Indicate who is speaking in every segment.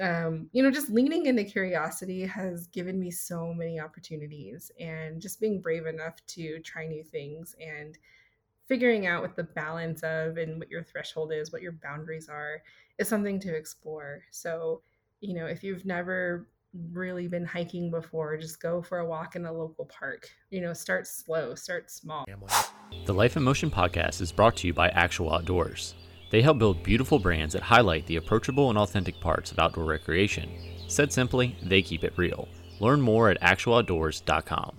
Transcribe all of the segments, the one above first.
Speaker 1: um, you know, just leaning into curiosity has given me so many opportunities and just being brave enough to try new things and figuring out what the balance of and what your threshold is, what your boundaries are, is something to explore. So, you know, if you've never really been hiking before, just go for a walk in a local park. You know, start slow, start small.
Speaker 2: The Life in Motion podcast is brought to you by Actual Outdoors. They help build beautiful brands that highlight the approachable and authentic parts of outdoor recreation. Said simply, they keep it real. Learn more at actualoutdoors.com.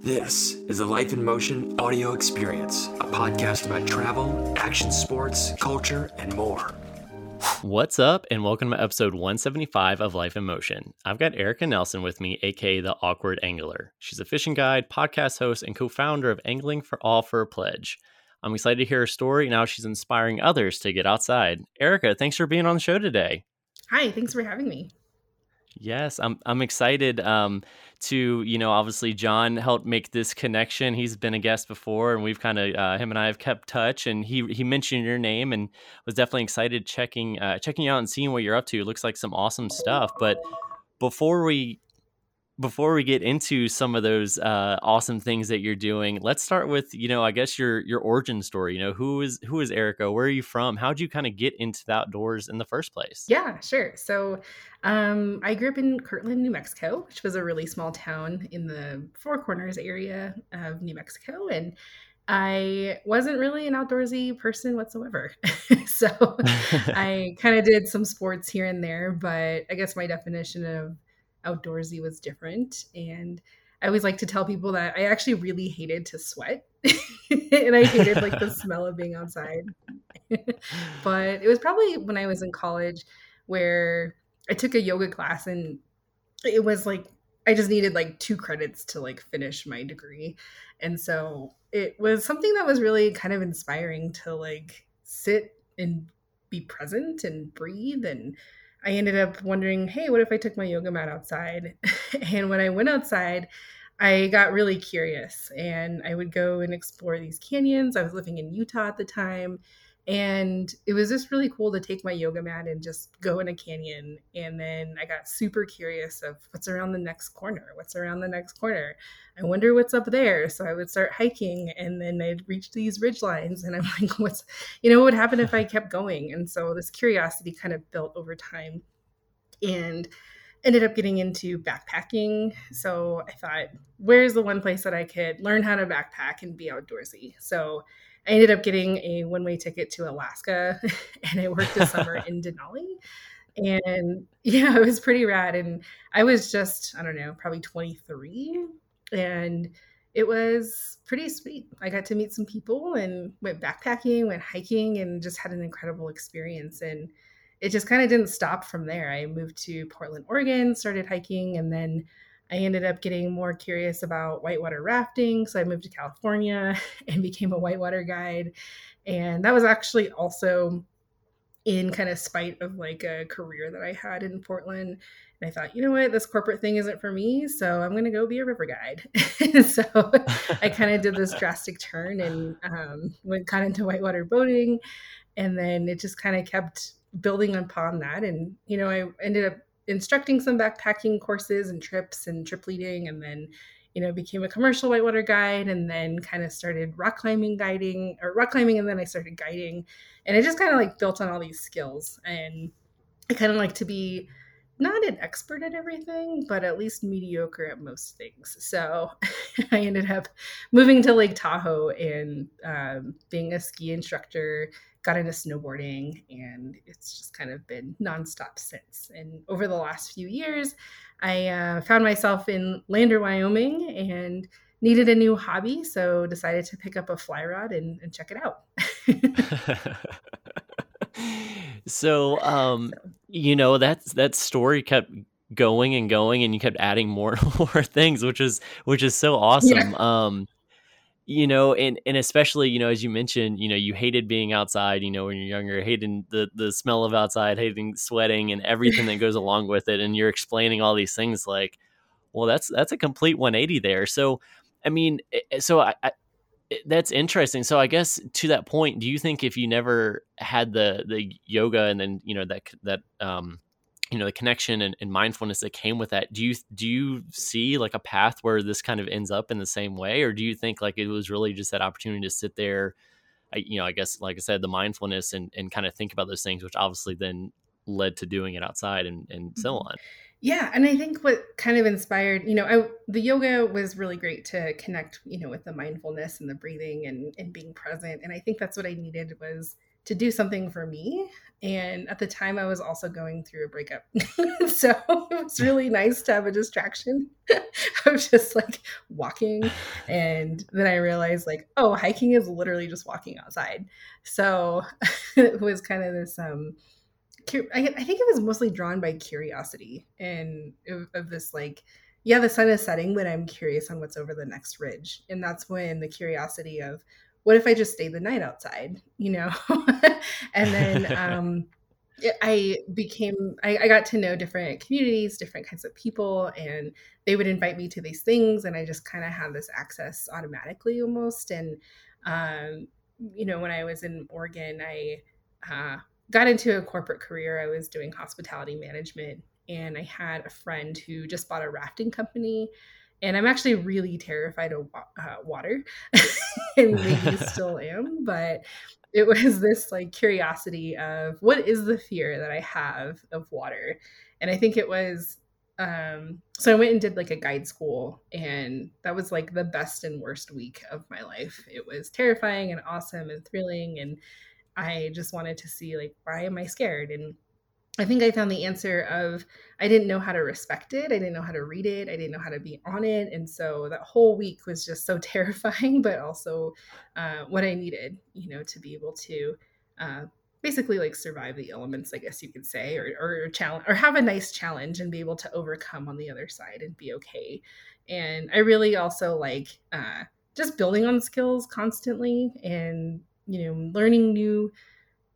Speaker 3: This is the Life in Motion audio experience, a podcast about travel, action sports, culture, and more.
Speaker 2: What's up, and welcome to episode 175 of Life in Motion. I've got Erica Nelson with me, aka the Awkward Angler. She's a fishing guide, podcast host, and co founder of Angling for All for a Pledge. I'm excited to hear her story and how she's inspiring others to get outside. Erica, thanks for being on the show today.
Speaker 1: Hi, thanks for having me.
Speaker 2: Yes, I'm I'm excited um, to you know obviously John helped make this connection. He's been a guest before, and we've kind of uh, him and I have kept touch. And he he mentioned your name and was definitely excited checking uh, checking you out and seeing what you're up to. It looks like some awesome stuff. But before we before we get into some of those uh, awesome things that you're doing, let's start with you know I guess your your origin story. You know who is who is Erica? Where are you from? How'd you kind of get into the outdoors in the first place?
Speaker 1: Yeah, sure. So um, I grew up in Kirtland, New Mexico, which was a really small town in the Four Corners area of New Mexico, and I wasn't really an outdoorsy person whatsoever. so I kind of did some sports here and there, but I guess my definition of outdoorsy was different. And I always like to tell people that I actually really hated to sweat and I hated like the smell of being outside. but it was probably when I was in college where I took a yoga class and it was like I just needed like two credits to like finish my degree. And so it was something that was really kind of inspiring to like sit and be present and breathe and I ended up wondering, hey, what if I took my yoga mat outside? and when I went outside, I got really curious and I would go and explore these canyons. I was living in Utah at the time. And it was just really cool to take my yoga mat and just go in a canyon. And then I got super curious of what's around the next corner. What's around the next corner? I wonder what's up there. So I would start hiking and then I'd reach these ridge lines and I'm like, what's, you know, what would happen if I kept going? And so this curiosity kind of built over time and ended up getting into backpacking. So I thought, where's the one place that I could learn how to backpack and be outdoorsy? So I ended up getting a one way ticket to Alaska and I worked a summer in Denali. And yeah, it was pretty rad. And I was just, I don't know, probably 23. And it was pretty sweet. I got to meet some people and went backpacking, went hiking, and just had an incredible experience. And it just kind of didn't stop from there. I moved to Portland, Oregon, started hiking, and then I ended up getting more curious about whitewater rafting. So I moved to California and became a whitewater guide. And that was actually also in kind of spite of like a career that I had in Portland. And I thought, you know what, this corporate thing isn't for me. So I'm going to go be a river guide. so I kind of did this drastic turn and um, went kind of into whitewater boating. And then it just kind of kept building upon that. And, you know, I ended up instructing some backpacking courses and trips and trip leading and then you know became a commercial whitewater guide and then kind of started rock climbing guiding or rock climbing and then i started guiding. And it just kind of like built on all these skills. And i kind of like to be not an expert at everything but at least mediocre at most things. So i ended up moving to lake tahoe and um, being a ski instructor got into snowboarding and it's just kind of been nonstop since. And over the last few years, I uh, found myself in Lander, Wyoming and needed a new hobby. So decided to pick up a fly rod and, and check it out.
Speaker 2: so, um, you know, that, that story kept going and going and you kept adding more and more things, which is, which is so awesome. Yeah. Um, you know and and especially you know as you mentioned you know you hated being outside you know when you're younger hating the the smell of outside hating sweating and everything that goes along with it and you're explaining all these things like well that's that's a complete 180 there. So i mean eh, eh, so i, I eh, that's interesting. So i guess to that point do you think if you never had the the yoga and then you know that that um you know the connection and, and, mindfulness that came with that do you do you see like a path where this kind of ends up in the same way or do you think like it was really just that opportunity to sit there I, you know i guess like i said the mindfulness and, and kind of think about those things which obviously then led to doing it outside and, and so mm-hmm. on
Speaker 1: yeah and i think what kind of inspired you know I, the yoga was really great to connect you know with the mindfulness and the breathing and, and being present and i think that's what i needed was to do something for me. And at the time, I was also going through a breakup. so it was really nice to have a distraction of just like walking. And then I realized, like, oh, hiking is literally just walking outside. So it was kind of this, um, I, think it was mostly drawn by curiosity and of, of this, like, yeah, the sun is setting, but I'm curious on what's over the next ridge. And that's when the curiosity of, what if I just stayed the night outside, you know? and then um, I became, I, I, got to know different communities, different kinds of people, and they would invite me to these things. And I just kind of had this access automatically almost. And, um, you know, when I was in Oregon, I uh, got into a corporate career. I was doing hospitality management, and I had a friend who just bought a rafting company and I'm actually really terrified of uh, water, and maybe still am. But it was this like curiosity of what is the fear that I have of water, and I think it was. Um, so I went and did like a guide school, and that was like the best and worst week of my life. It was terrifying and awesome and thrilling, and I just wanted to see like why am I scared and I think I found the answer of I didn't know how to respect it. I didn't know how to read it. I didn't know how to be on it. And so that whole week was just so terrifying, but also uh, what I needed, you know, to be able to uh, basically like survive the elements, I guess you could say, or, or challenge or have a nice challenge and be able to overcome on the other side and be okay. And I really also like uh, just building on skills constantly and, you know, learning new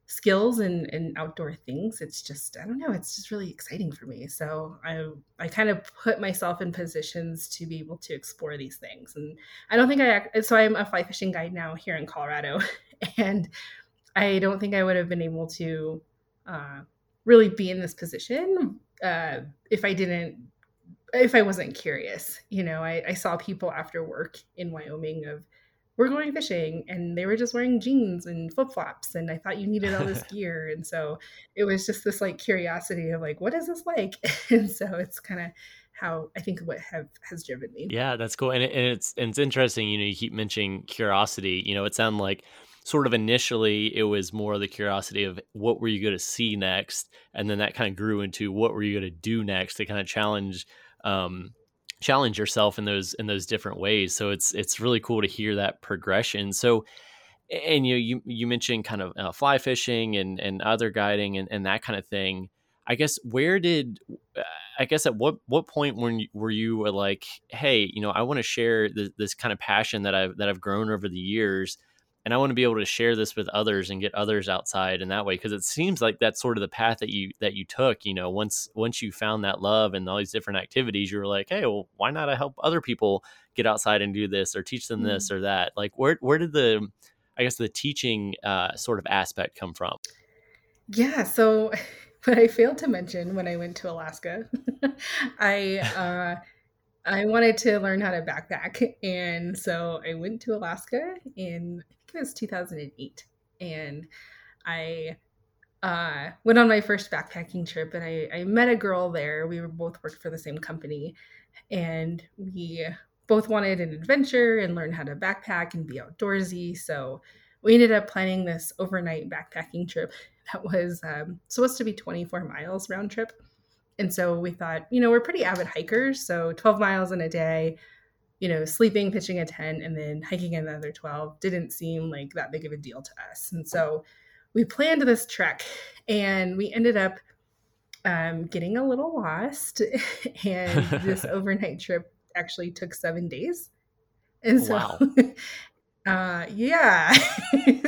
Speaker 1: skills and, and outdoor things it's just i don't know it's just really exciting for me. So i i kind of put myself in positions to be able to explore these things. And i don't think i so i'm a fly fishing guide now here in colorado and i don't think i would have been able to uh, really be in this position uh, if i didn't if i wasn't curious. You know I, I saw people after work in wyoming of we're going fishing and they were just wearing jeans and flip-flops and i thought you needed all this gear and so it was just this like curiosity of like what is this like? And so it's kind of how i think what have has driven me.
Speaker 2: Yeah that's cool and, it, and it's and it's interesting you know you keep mentioning curiosity you know it sounded like sort of initially it was more the curiosity of what were you going to see next? And then that kind of grew into what were you going to do next? to kind of challenge um, challenge yourself in those in those different ways. So it's it's really cool to hear that progression. So and you you you mentioned kind of uh, fly fishing and and other guiding and, and that kind of thing. I guess where did i guess at what what point when you, were you like hey you know i want to share this, this kind of passion that i've that i've grown over the years and I want to be able to share this with others and get others outside in that way because it seems like that's sort of the path that you that you took. You know, once once you found that love and all these different activities, you were like, hey, well, why not I help other people get outside and do this or teach them mm-hmm. this or that? Like, where where did the I guess the teaching uh, sort of aspect come from?
Speaker 1: Yeah, so what I failed to mention when I went to Alaska, I. Uh, I wanted to learn how to backpack. And so I went to Alaska in I think it was 2008, and I uh, went on my first backpacking trip, and I, I met a girl there. We were both worked for the same company, and we both wanted an adventure and learn how to backpack and be outdoorsy. So we ended up planning this overnight backpacking trip that was um, supposed to be 24 miles round trip. And so we thought, you know, we're pretty avid hikers. So 12 miles in a day, you know, sleeping, pitching a tent, and then hiking another 12 didn't seem like that big of a deal to us. And so we planned this trek and we ended up um, getting a little lost. and this overnight trip actually took seven days. And so, wow. uh, yeah,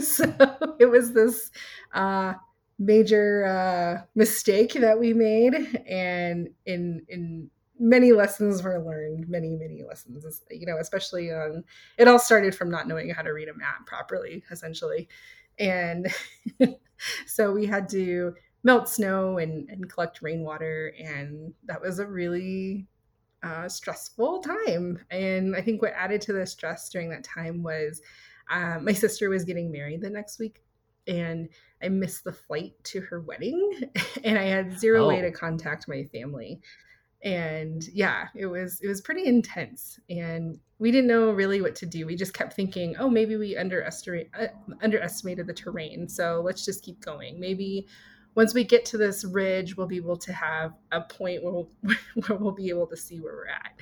Speaker 1: so it was this uh, major uh, mistake that we made. And in, in, many lessons were learned many many lessons you know especially on it all started from not knowing how to read a map properly essentially and so we had to melt snow and, and collect rainwater. And that was a really uh, stressful time. And I think what added to the stress during that time was uh, my sister was getting married the next week. And I missed the flight to her wedding, and I had zero oh. way to contact my family. And yeah it was it was pretty intense and we didn't know really what to do. We just kept thinking oh maybe we underestimate uh, underestimated the terrain so let's just keep going. Maybe once we get to this ridge we'll be able to have a point where we'll, where we'll be able to see where we're at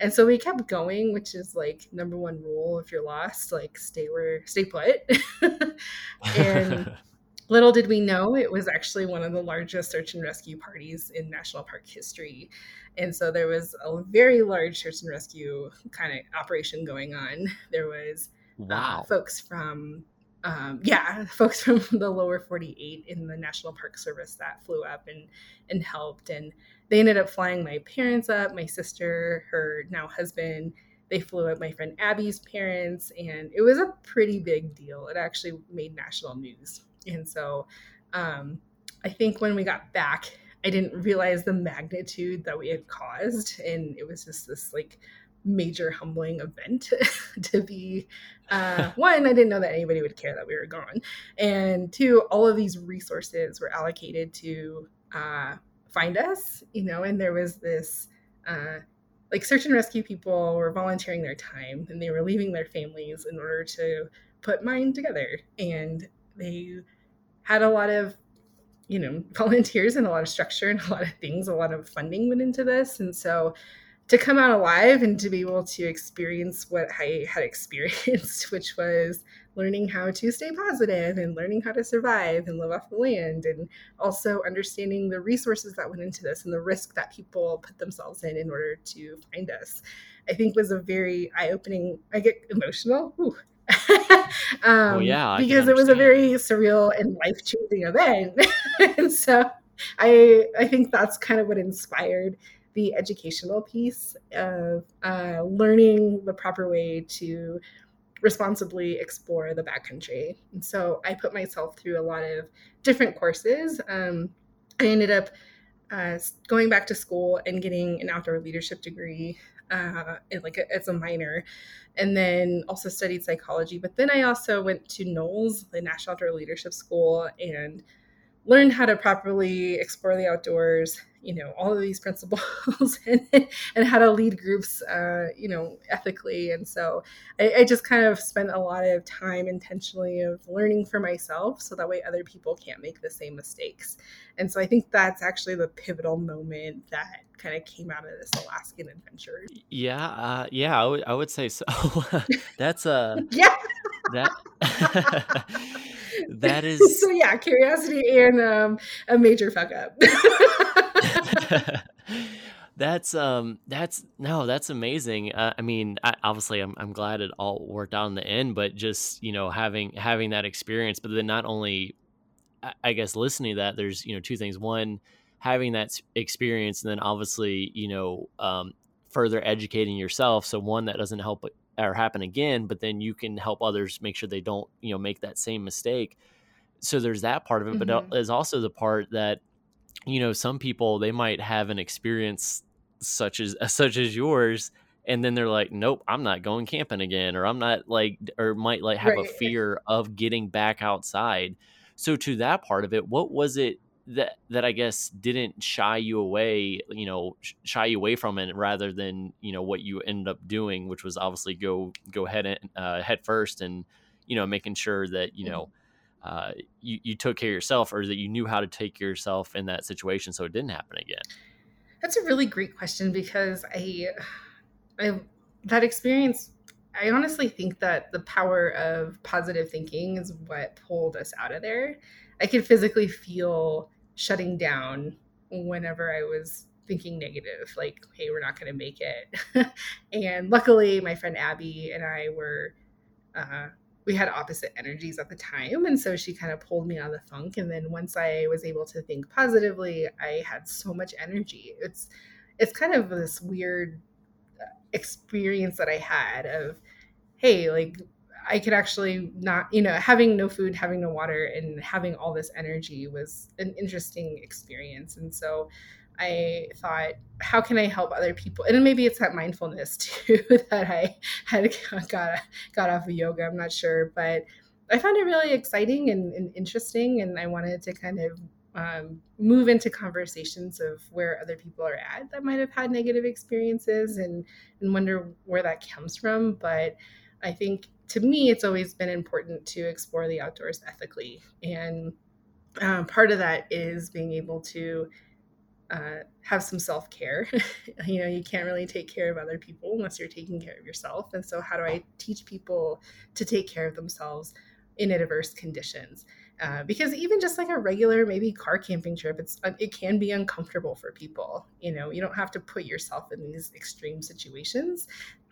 Speaker 1: and so we kept going which is like number one rule if you're lost like stay where stay put and Little did we know it was actually one of the largest search and rescue parties in national park history. And so there was a very large search and rescue kind of operation going on. There was uh, wow. uh, folks from um, yeah, folks from the lower 48 in the National Park Service that flew up and and helped and they ended up flying my parents up, my sister, her now husband, they flew up my friend Abby's parents, and it was a pretty big deal. It actually made national news. And so um, I think when we got back, I didn't realize the magnitude that we had caused. And it was just this like major humbling event to be uh, one i didn't know that anybody would care that we were gone and two all of these resources were allocated to uh, find us you know and there was this uh, like search and rescue people were volunteering their time and they were leaving their families in order to put mine together and they had a lot of you know volunteers and a lot of structure and a lot of things a lot of funding went into this and so to come out alive and to be able to experience what i had experienced which was learning how to stay positive and learning how to survive and live off the land and also understanding the resources that went into this and the risk that people put themselves in in order to find us i think was a very eye-opening i get emotional. Ooh.
Speaker 2: Um, well, yeah,
Speaker 1: because it was a very surreal and life changing event. and so I I think that's kind of what inspired the educational piece of uh, learning the proper way to responsibly explore the backcountry. And so I put myself through a lot of different courses. Um, I ended up uh, going back to school and getting an outdoor leadership degree uh, like as a minor, and then also studied psychology. But then I also went to NOLS, the National Outdoor Leadership School, and learned how to properly explore the outdoors you know all of these principles and, and how to lead groups uh, you know ethically. And so I, I, just kind of spent a lot of time intentionally of learning for myself so that way other people can't make the same mistakes. And so i think that's actually the pivotal moment that kind of came out of this alaskan adventure.
Speaker 2: Yeah uh, yeah I, w- I would say so. That's a
Speaker 1: yeah.
Speaker 2: that that is
Speaker 1: so yeah curiosity and um, a major fuck up
Speaker 2: that's um that's no that's amazing. Uh, i mean I, obviously I'm, I'm glad it all worked out in the end but just you know having having that experience but then not only I, I guess listening to that there's you know two things. One having that experience and then obviously you know um, further educating yourself so one that doesn't help or happen again but then you can help others make sure they don't you know make that same mistake. So there's that part of it mm-hmm. but there's also the part that you know some people they might have an experience such as such as yours and then they're like nope i'm not going camping again or i'm not like or might like have right. a fear of getting back outside so to that part of it what was it that that i guess didn't shy you away you know shy you away from it rather than you know what you ended up doing which was obviously go go head in, uh, head first and you know making sure that you know uh, you, you took care of yourself or that you knew how to take yourself in that situation so it didn't happen again?
Speaker 1: That's a really great question because i i that experience i honestly think that the power of positive thinking is what pulled us out of there. I could physically feel shutting down whenever i was thinking negative like hey we're not going to make it. And luckily my friend abby and i were uh, we had opposite energies at the time and so she kind of pulled me out of the funk and then once i was able to think positively i had so much energy it's it's kind of this weird uh, experience that i had of hey like I could actually not, you know, having no food, having no water, and having all this energy was an interesting experience. And so I thought, how can I help other people? And maybe it's that mindfulness too that I had got got off of yoga. I'm not sure, but I found it really exciting and, and interesting, and I wanted to kind of um, move into conversations of where other people are at that might have had negative experiences and and wonder where that comes from. But I think to me, it's always been important to explore the outdoors ethically, and um, part of that is being able to uh, have some self care. you know, you can't really take care of other people unless you're taking care of yourself. And so, how do I teach people to take care of themselves in adverse conditions? Uh, because even just like a regular maybe car camping trip it's uh, it can be uncomfortable for people you know you don't have to put yourself in these extreme situations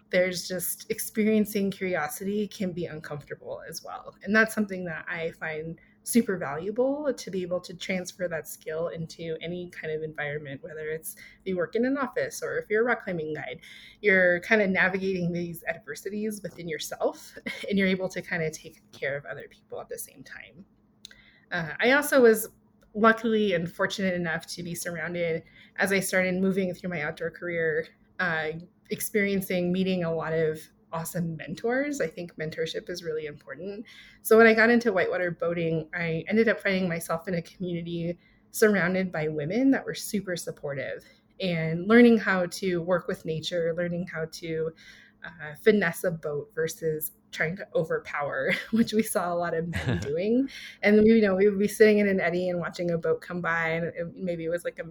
Speaker 1: there's just experiencing curiosity can be uncomfortable as well and that's something that i find super valuable to be able to transfer that skill into any kind of environment, whether it's you work in an office or if you're a rock climbing guide, you're kind of navigating these adversities within yourself and you're able to kind of take care of other people at the same time. Uh, I also was luckily and fortunate enough to be surrounded as I started moving through my outdoor career, uh, experiencing meeting a lot of awesome mentors. I think mentorship is really important. So when I got into whitewater boating, I ended up finding myself in a community surrounded by women that were super supportive and learning how to work with nature, learning how to uh, finesse a boat versus trying to overpower, which we saw a lot of men doing. And we, you know, we would be sitting in an eddy and watching a boat come by, and it, maybe it was like a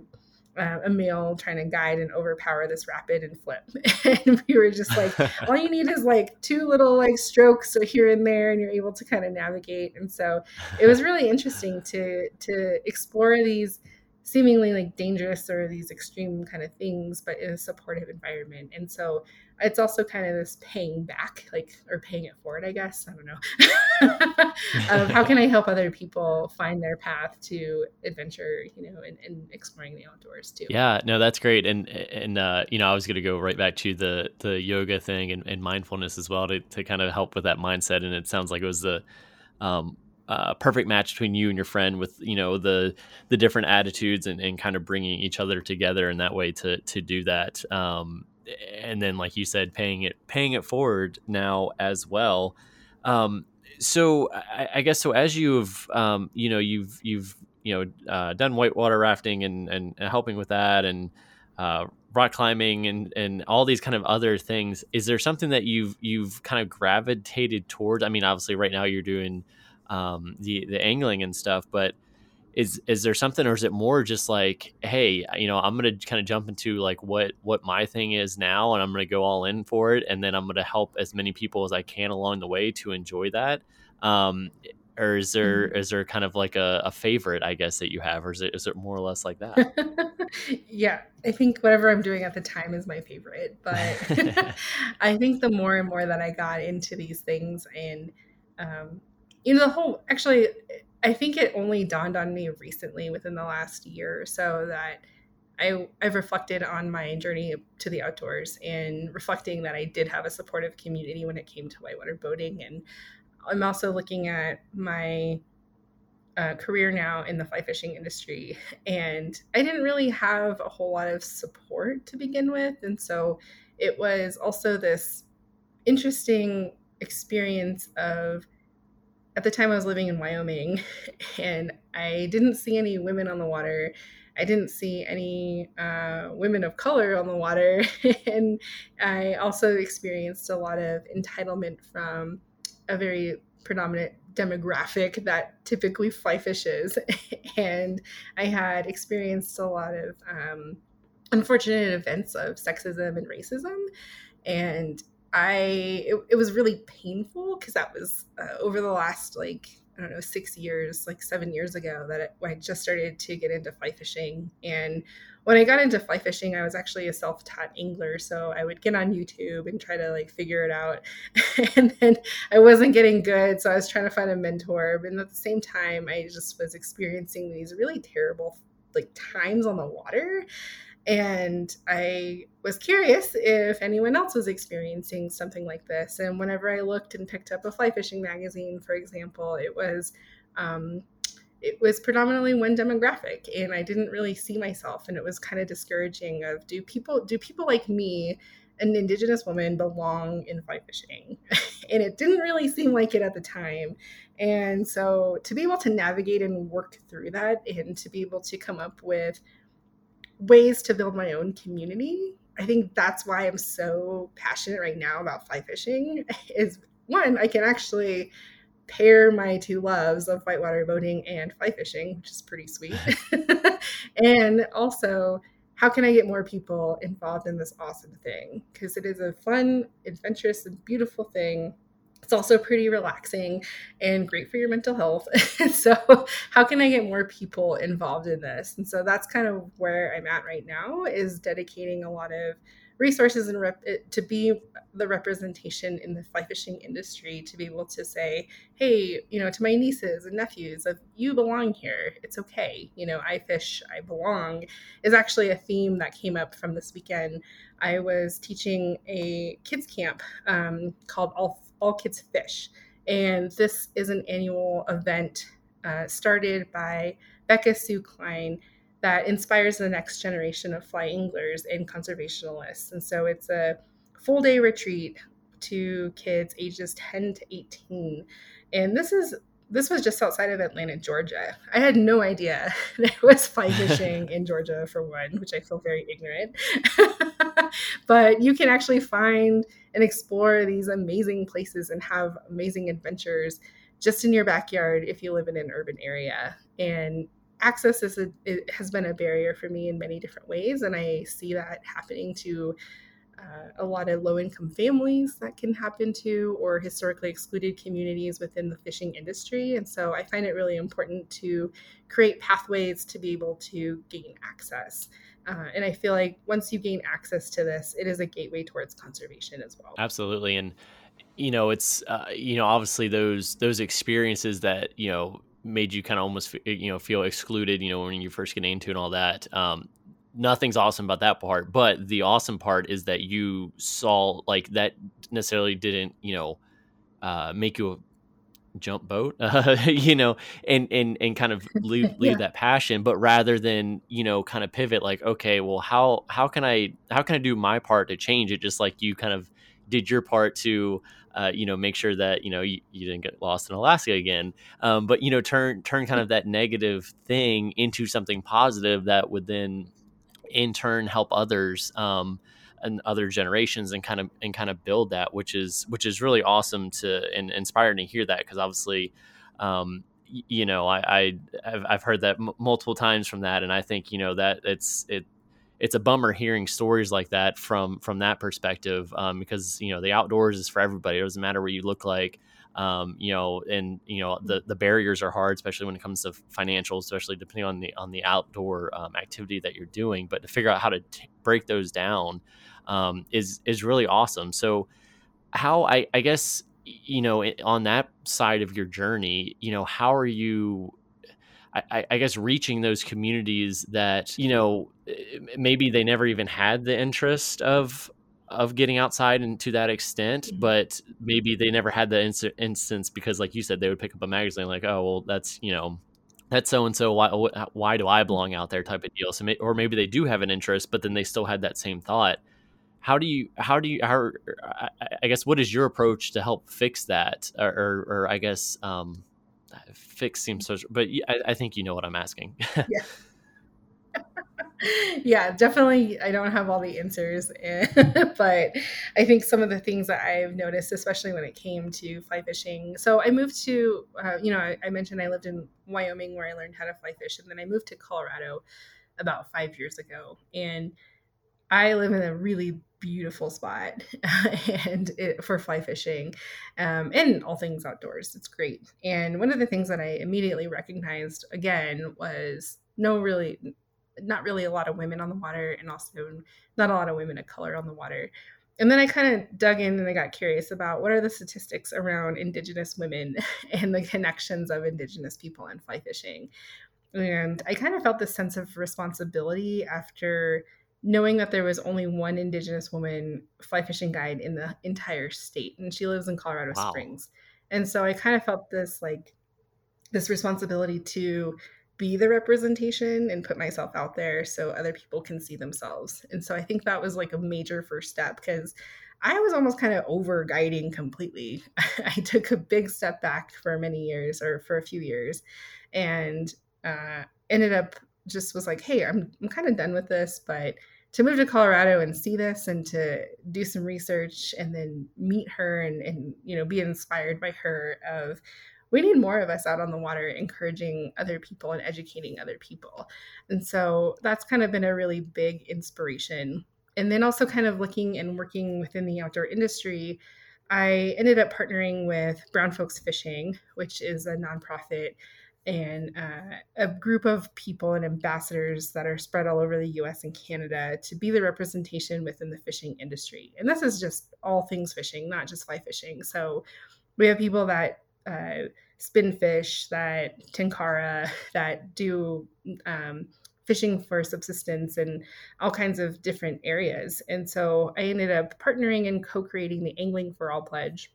Speaker 1: uh, a male trying to guide and overpower this rapid and flip and we were just like all you need is like two little like strokes here and there and you're able to kind of navigate and so it was really interesting to to explore these seemingly like dangerous or these extreme kind of things, but in a supportive environment. And so it's also kind of this paying back, like, or paying it forward, I guess. I don't know. um, how can I help other people find their path to adventure, you know, and, and exploring the outdoors too?
Speaker 2: Yeah, no, that's great. And, and, uh, you know, I was going to go right back to the, the yoga thing and, and mindfulness as well to, to kind of help with that mindset. And it sounds like it was the, um, uh, perfect match between you and your friend with you know the the different attitudes and, and kind of bringing each other together in that way to to do that um, and then like you said paying it paying it forward now as well um, so I, I, guess so as you've um, you know you've you've you know uh, done whitewater rafting and, and, helping with that and uh, rock climbing and and all these kind of other things is there something that you've you've kind of gravitated towards i mean obviously right now you're doing um, the the angling and stuff. But is is there something, or is it more just like, hey, you know, I'm gonna kind of jump into like what what my thing is now, and I'm gonna go all in for it, and then I'm gonna help as many people as I can along the way to enjoy that. Um, or is there mm-hmm. is there kind of like a, a, favorite I guess that you have, or is it is it more or less like that?
Speaker 1: yeah, I think whatever I'm doing at the time is my favorite, but I think the more and more that I got into these things and um, you know the whole actually i think it only dawned on me recently within the last year or so that I, I've reflected on my journey to the outdoors and reflecting that I did have a supportive community when it came to whitewater boating. And I'm also looking at my uh, career now in the fly fishing industry. And I didn't really have a whole lot of support to begin with. And so it was also this interesting experience of at the time I was living in Wyoming and I didn't see any women on the water. I didn't see any uh, women of color on the water. and I also experienced a lot of entitlement from a very predominant demographic that typically fly fishes. and I had experienced a lot of um, unfortunate events of sexism and racism. And I it, it was really painful because that was uh, over the last like I don't know six years, like seven years ago that it, I just started to get into fly fishing. And when I got into fly fishing, I was actually a self taught angler, so I would get on YouTube and try to like figure it out. and then I wasn't getting good, so I was trying to find a mentor. But at the same time, I just was experiencing these really terrible like times on the water And I was curious if anyone else was experiencing something like this. And whenever I looked and picked up a fly fishing magazine, for example, it was um, it was predominantly one demographic, and I didn't really see myself. And it was kind of discouraging. Of do people do people like me, an Indigenous woman, belong in fly fishing? and it didn't really seem like it at the time. And so to be able to navigate and work through that, and to be able to come up with ways to build my own community. I think that's why I'm so passionate right now about fly fishing is one, I can actually pair my two loves of whitewater boating and fly fishing, which is pretty sweet. and also, how can I get more people involved in this awesome thing? Because it is a fun, adventurous, and beautiful thing it's also pretty relaxing and great for your mental health. so, how can I get more people involved in this? And so that's kind of where I'm at right now is dedicating a lot of resources and rep- eh, to be the representation in the fly fishing industry to be able to say hey you know to my nieces and nephews of you belong here it's okay you know i fish i belong is actually a theme that came up from this weekend i was teaching a kids camp um, called all all Kids Fish. And this is an annual event uh, started by Becca Sue Klein that inspires the next generation of fly anglers and conservationists. And so it's a full day retreat to kids ages 10 to 18. And this is this was just outside of Atlanta, Georgia. I had no idea there was fly fishing in Georgia for one, which I feel very ignorant. but you can actually find and explore these amazing places and have amazing adventures just in your backyard if you live in an urban area. And access is a, it has been a barrier for me in many different ways, and I see that happening to uh, a lot of low income families that can happen to, or historically excluded communities within the fishing industry. And so I find it really important to create pathways to be able to gain access. Uh, and I feel like once you gain access to this, it is a gateway towards conservation as well.
Speaker 2: Absolutely. And, you know, it's, uh, you know, obviously those, those experiences that, you know, made you kind of almost, you know, feel excluded, you know, when you first get into and all that. Um, nothing's awesome about that part but the awesome part is that you saw like that necessarily didn't you know uh, make you a jump boat uh, you know and and and kind of leave leave yeah. that passion but rather than you know kind of pivot like okay well how how can i how can i do my part to change it? Just like you kind of did your part to uh, you know make sure that you know you, you didn't get lost in alaska again. Um, but you know turn turn kind of that negative thing into something positive that would then in turn help others um, and other generations and kind of and kind of build that which is which is really awesome to and inspiring to hear that because obviously um, you know I, I have I've heard that m- multiple times from that and I think you know that it's it it's a bummer hearing stories like that from from that perspective um, because you know the outdoors is for everybody. It doesn't matter what you look like um, you know, and you know the the barriers are hard, especially when it comes to financials, especially depending on the on the outdoor um, activity that you're doing. But to figure out how to t- break those down um, is is really awesome. So, how I I guess you know on that side of your journey, you know, how are you? I, I, guess reaching those communities that you know maybe they never even had the interest of of getting outside and to that extent, mm-hmm. but maybe they never had the inst- instance because, like you said, they would pick up a magazine like, oh, well, that's you know, that's so and so. Why why do I belong out there? Type of deal. So, may, or maybe they do have an interest, but then they still had that same thought. How do you how do you how I, I guess what is your approach to help fix that or or, or I guess um, fix seems so, but I, I think you know what I'm asking.
Speaker 1: yeah yeah, definitely. I don't have all the answers, but I think some of the things that I've noticed, especially when it came to fly fishing. So I moved to, uh, you know, I, I, mentioned I lived in Wyoming where I learned how to fly fish, and then I moved to Colorado about five years ago, and I live in a really beautiful spot and it, for fly fishing um, and all things outdoors. It's great. And one of the things that I immediately recognized again was no really not really a lot of women on the water and also not a lot of women of color on the water. And then I kind of dug in and I got curious about what are the statistics around Indigenous women and the connections of Indigenous people and fly fishing. And I kind of felt this sense of responsibility after knowing that there was only one indigenous woman fly fishing guide in the entire state and she lives in colorado wow. springs and so i kind of felt this like this responsibility to be the representation and put myself out there so other people can see themselves. And so i think that was like a major first step because i was almost kind of over guiding completely. I took a big step back for many years or for a few years and uh, ended up just was like hey i'm, I'm kind of done with this but to move to Colorado and see this and to do some research and then meet her and, and you know be inspired by her of we need more of us out on the water encouraging other people and educating other people and so that's kind of been a really big inspiration and then also kind of looking and working within the outdoor industry i ended up partnering with brown folks fishing which is a nonprofit and uh, a group of people and ambassadors that are spread all over the US and Canada to be the representation within the fishing industry. And this is just all things fishing, not just fly fishing. So we have people that uh, spin fish, that tenkara, that do um, fishing for subsistence and all kinds of different areas. And so I ended up partnering and co creating the Angling for All Pledge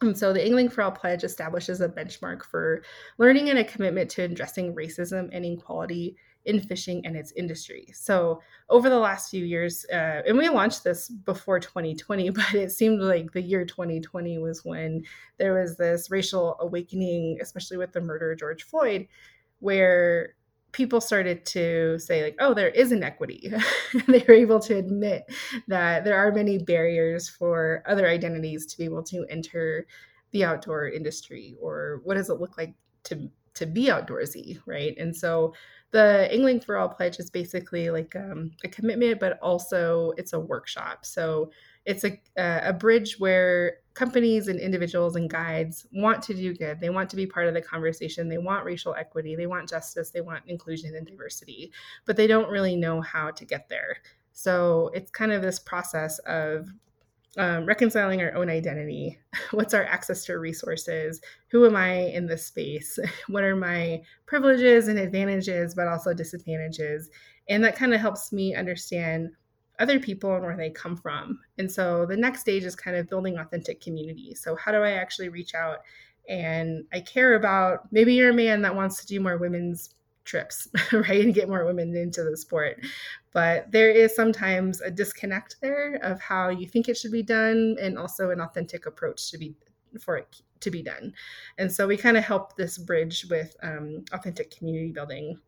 Speaker 1: and so the Angling for All Pledge establishes a benchmark for learning and a commitment to addressing racism and inequality in fishing and its industry. So over the last few years, uh, and we launched this before 2020, but it seemed like the year 2020 was when there was this racial awakening, especially with the murder of George Floyd, where people started to say like oh there is inequity they were able to admit that there are many barriers for other identities to be able to enter the outdoor industry or what does it look like to to be outdoorsy right and so the angling for all pledge is basically like um, a commitment but also it's a workshop so it's a, a bridge where companies and individuals and guides want to do good. They want to be part of the conversation. They want racial equity. They want justice. They want inclusion and diversity, but they don't really know how to get there. So it's kind of this process of um, reconciling our own identity. What's our access to resources? Who am I in this space? What are my privileges and advantages, but also disadvantages? And that kind of helps me understand other people and where they come from. And so the next stage is kind of building authentic community. So how do I actually reach out and I care about maybe you're a man that wants to do more women's trips, right? And get more women into the sport. But there is sometimes a disconnect there of how you think it should be done and also an authentic approach to be for it to be done. And so we kind of help this bridge with um, authentic community building.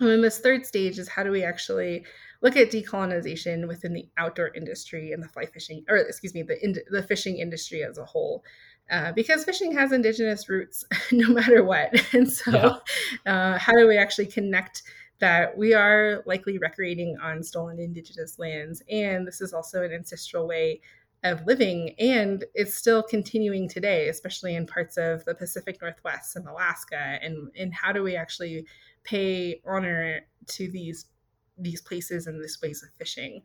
Speaker 1: And then this third stage is how do we actually look at decolonization within the outdoor industry and the fly fishing, or excuse me, the in, the fishing industry as a whole. Uh, because fishing has indigenous roots no matter what. And so, yeah. uh, how do we actually connect that we are likely recreating on stolen indigenous lands? And this is also an ancestral way of living. And it's still continuing today, especially in parts of the Pacific Northwest and Alaska. And, and how do we actually pay honor to these these places and these ways of fishing.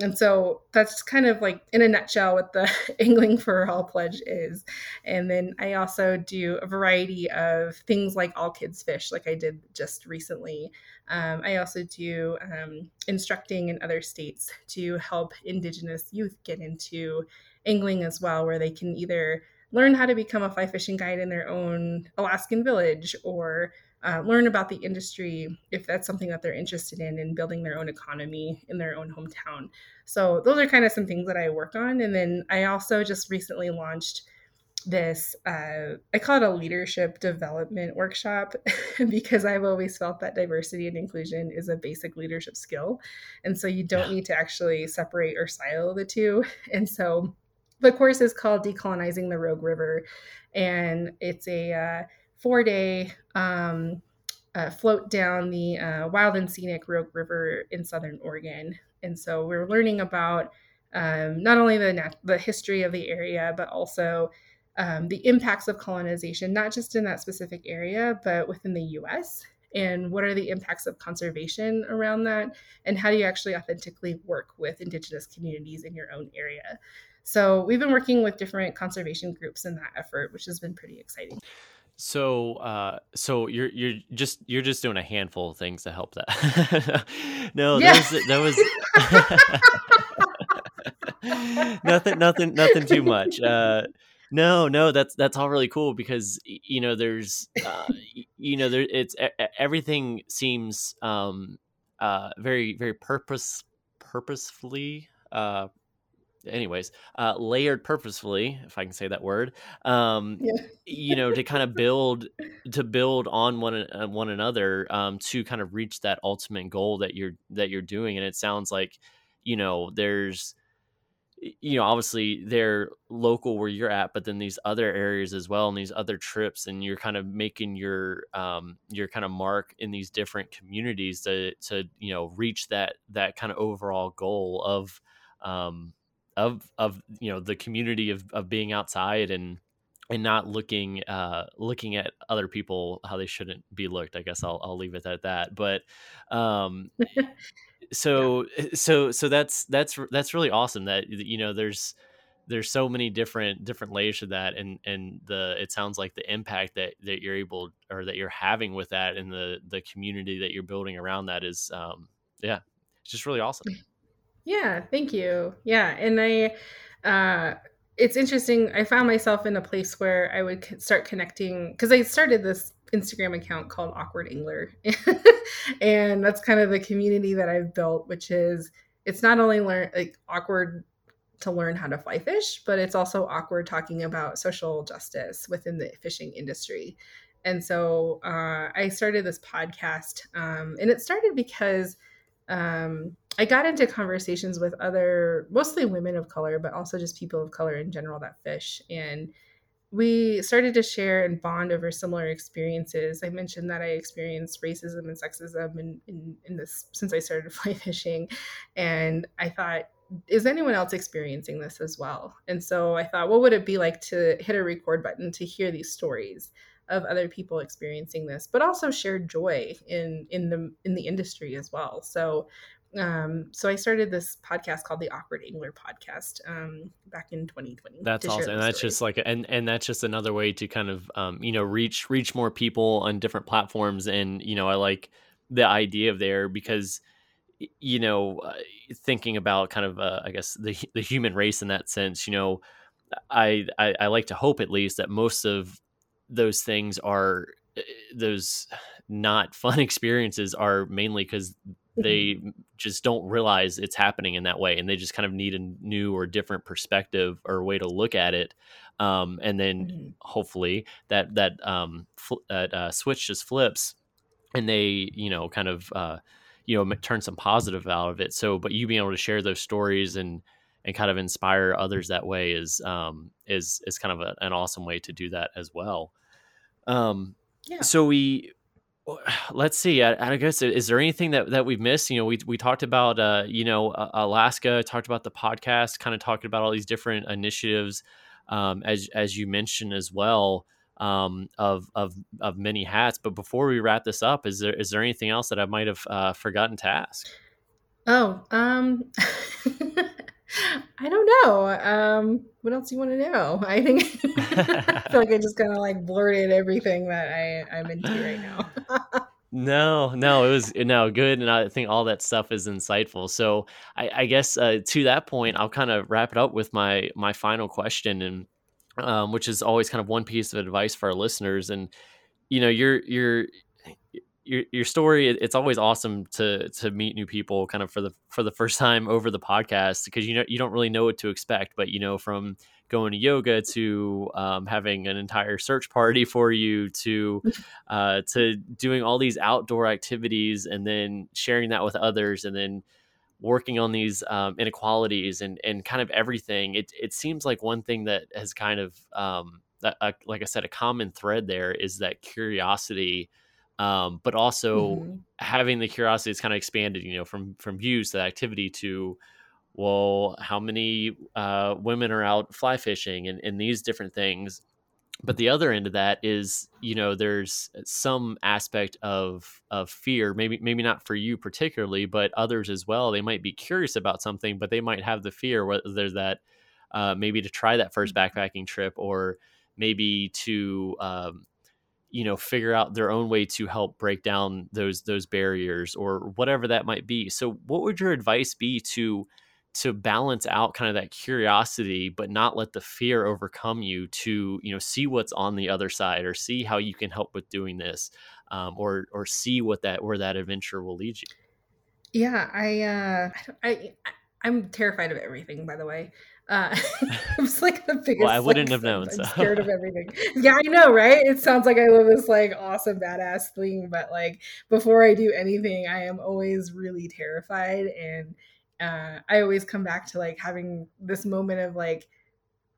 Speaker 1: And so that's kind of like in a nutshell what the Angling for All pledge is. And then I also do a variety of things like All Kids Fish, like I did just recently. Um, I also do um, instructing in other states to help Indigenous youth get into angling as well, where they can either learn how to become a fly fishing guide in their own Alaskan village or uh, learn about the industry if that's something that they're interested in in building their own economy in their own hometown. So those are kind of some things that i work on. And then i also just recently launched this uh, i call it a leadership development workshop because i've always felt that diversity and inclusion is a basic leadership skill. And so you don't need to actually separate or silo the two. And so the course is called decolonizing the rogue river. And it's a uh, four day um, uh, float down the uh, wild and scenic Rogue River in southern Oregon. And so we're learning about um, not only the, nat- the history of the area, but also um, the impacts of colonization, not just in that specific area, but within the US. And what are the impacts of conservation around that? And how do you actually authentically work with Indigenous communities in your own area? So we've been working with different conservation groups in that effort, which has been pretty exciting.
Speaker 2: So, uh, so you're you're just you're just doing a handful of things to help that. no, yeah. that was that was nothing, nothing, nothing too much. Uh, no, no, that's that's all really cool because you know there's uh, you know there it's everything seems um, uh, very very purpose purposefully uh, anyways, uh, layered purposefully, if I can say that word, um, yeah. you know, to kind of build to build on one uh, one another um, to kind of reach that ultimate goal that you're that you're doing. And it sounds like, you know, there's you know obviously they're local where you're at but then these other areas as well and these other trips and you're kind of making your um your kind of mark in these different communities to to you know reach that that kind of overall goal of um of of you know the community of of being outside and and not looking uh looking at other people how they shouldn't be looked i guess i'll, I'll leave it at that but um so yeah. so so that's that's that's really awesome that you know there's there's so many different different layers to that and and the it sounds like the impact that that you're able or that you're having with that and the the community that you're building around that is um yeah it's just really awesome
Speaker 1: yeah, thank you. Yeah, and I uh it's interesting. I found myself in a place where I would start connecting because I started this Instagram account called Awkward Angler. and that's kind of the community that I've built, which is it's not only learn like awkward to learn how to fly fish, but it's also awkward talking about social justice within the fishing industry. And so uh, I started this podcast, um, and it started because um, I got into conversations with other, mostly women of color, but also just people of color in general that fish. And we started to share and bond over similar experiences. I mentioned that I experienced racism and sexism in, in, in this since I started fly fishing. And I thought, is anyone else experiencing this as well? And so I thought, what would it be like to hit a record button to hear these stories of other people experiencing this, but also shared joy in in the in the industry as well. So um, so I started this podcast called the Awkward Angler Podcast um, back in 2020.
Speaker 2: That's awesome, and that's just like, and and that's just another way to kind of, um, you know, reach reach more people on different platforms. And you know, I like the idea of there because, you know, uh, thinking about kind of, uh, I guess the the human race in that sense. You know, I, I I like to hope at least that most of those things are uh, those not fun experiences are mainly because they mm-hmm. just don't realize it's happening in that way and they just kind of need a new or different perspective or way to look at it um, and then mm-hmm. hopefully that that um, fl- that uh, switch just flips and they you know kind of uh, you know turn some positive out of it so but you being able to share those stories and and kind of inspire others that way is um, is is kind of a, an awesome way to do that as well um, yeah. so we let's see. I, I, guess is there anything that, that we've missed? You know, we we talked about uh, you know Alaska, talked about the podcast, kind of talking about all these different initiatives, um, as as you mentioned as well, um, of of of many hats. But before we wrap this up, is there is there anything else that I might have uh, forgotten to ask?
Speaker 1: Oh, um, I don't know. Um, what else do you want to know? I think I feel like I just kind of like blurted everything that I I'm into right now.
Speaker 2: no, no, it was no good, and I think all that stuff is insightful. So I, I guess uh, to that point, I'll kind of wrap it up with my my final question, and um, which is always kind of one piece of advice for our listeners. And you know, you're you're your your story it's always awesome to to meet new people kind of for the for the first time over the podcast because you know you don't really know what to expect but you know from going to yoga to um, having an entire search party for you to uh, to doing all these outdoor activities and then sharing that with others and then working on these um, inequalities and and kind of everything. It it seems like one thing that has kind of um, a, like I said a common thread there is that curiosity um, but also mm-hmm. having the curiosity is kind of expanded, you know, from from views to activity to, well, how many uh, women are out fly fishing and, and these different things. But the other end of that is, you know, there's some aspect of of fear, maybe maybe not for you particularly, but others as well. They might be curious about something, but they might have the fear whether there's that uh, maybe to try that first mm-hmm. backpacking trip or maybe to um, you know figure out their own way to help break down those those barriers or whatever that might be. So what would your advice be to to balance out kind of that curiosity but not let the fear overcome you to you know see what's on the other side or see how you can help with doing this um, or or see what that where that adventure will lead you?
Speaker 1: Yeah i uh i I i'm terrified of everything by the way uh, it was like the biggest.
Speaker 2: Well, I wouldn't
Speaker 1: like,
Speaker 2: have known.
Speaker 1: I'm
Speaker 2: So.
Speaker 1: scared of everything. Yeah, I know, right? It sounds like I live this like awesome badass thing, but like before I do anything, I am always really terrified, and uh, I always come back to like having this moment of like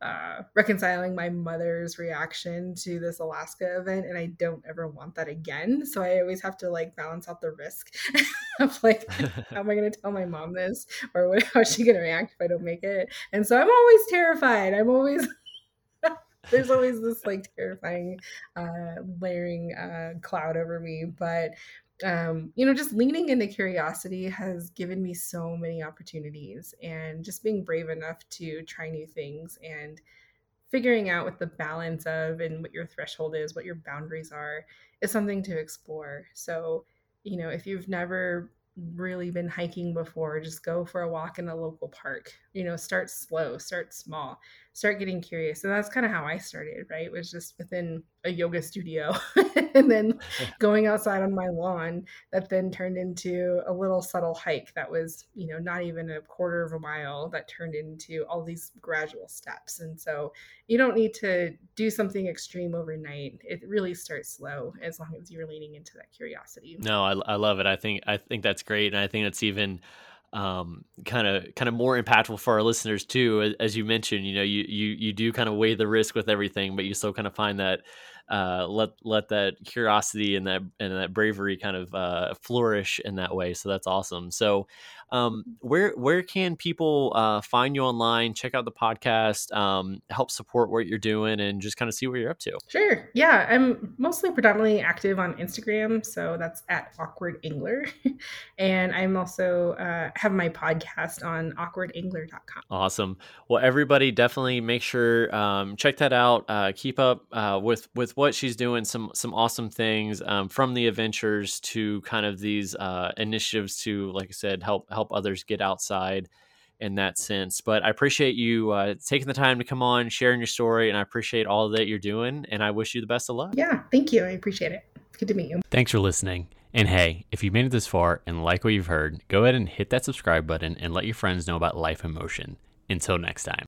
Speaker 1: uh, reconciling my mother's reaction to this Alaska event, and I don't ever want that again. So I always have to like balance out the risk of like, how am I going to tell my mom this, or what, how is she going to react if I don't make it? And so I'm always terrified. I'm always there's always this like terrifying uh, layering uh, cloud over me, but um, you know, just leaning into curiosity has given me so many opportunities and just being brave enough to try new things and figuring out what the balance of and what your threshold is, what your boundaries are, is something to explore. So, you know, if you've never really been hiking before, just go for a walk in a local park. You know, start slow, start small, start getting curious. And that's kind of how I started, right? It was just within a yoga studio and then going outside on my lawn that then turned into a little subtle hike that was, you know, not even a quarter of a mile that turned into all these gradual steps. And so you don't need to do something extreme overnight. It really starts slow as long as you're leaning into that curiosity.
Speaker 2: No, I, I love it. I think I think that's great, and I think it's even um, kind of kind of more impactful for our listeners too. As you mentioned, you know, you you you do kind of weigh the risk with everything, but you still kind of find that uh, let let that curiosity and that and that bravery kind of uh, flourish in that way. So that's awesome. So um, where where can people uh, find you online? Check out the podcast, um, help support what you're doing, and just kind of see what you're up to.
Speaker 1: Sure. Yeah, I'm mostly predominantly active on Instagram, so that's at Awkward Angler, and I'm also uh, have my podcast on awkwardangler.com.
Speaker 2: Awesome. Well, everybody, definitely make sure um, check that out. Uh, keep up uh, with with what she's doing. Some some awesome things um, from the adventures to kind of these uh, initiatives to, like I said, help help others get outside in that sense. But I appreciate you uh, taking the time to come on, sharing your story, and I appreciate all that you're doing. And I wish you the best of luck.
Speaker 1: Yeah, thank you. I appreciate it. Good to meet you.
Speaker 2: Thanks for listening. And hey, if you made it this far and like what you've heard, go ahead and hit that subscribe button and let your friends know about Life in Motion. Until next time.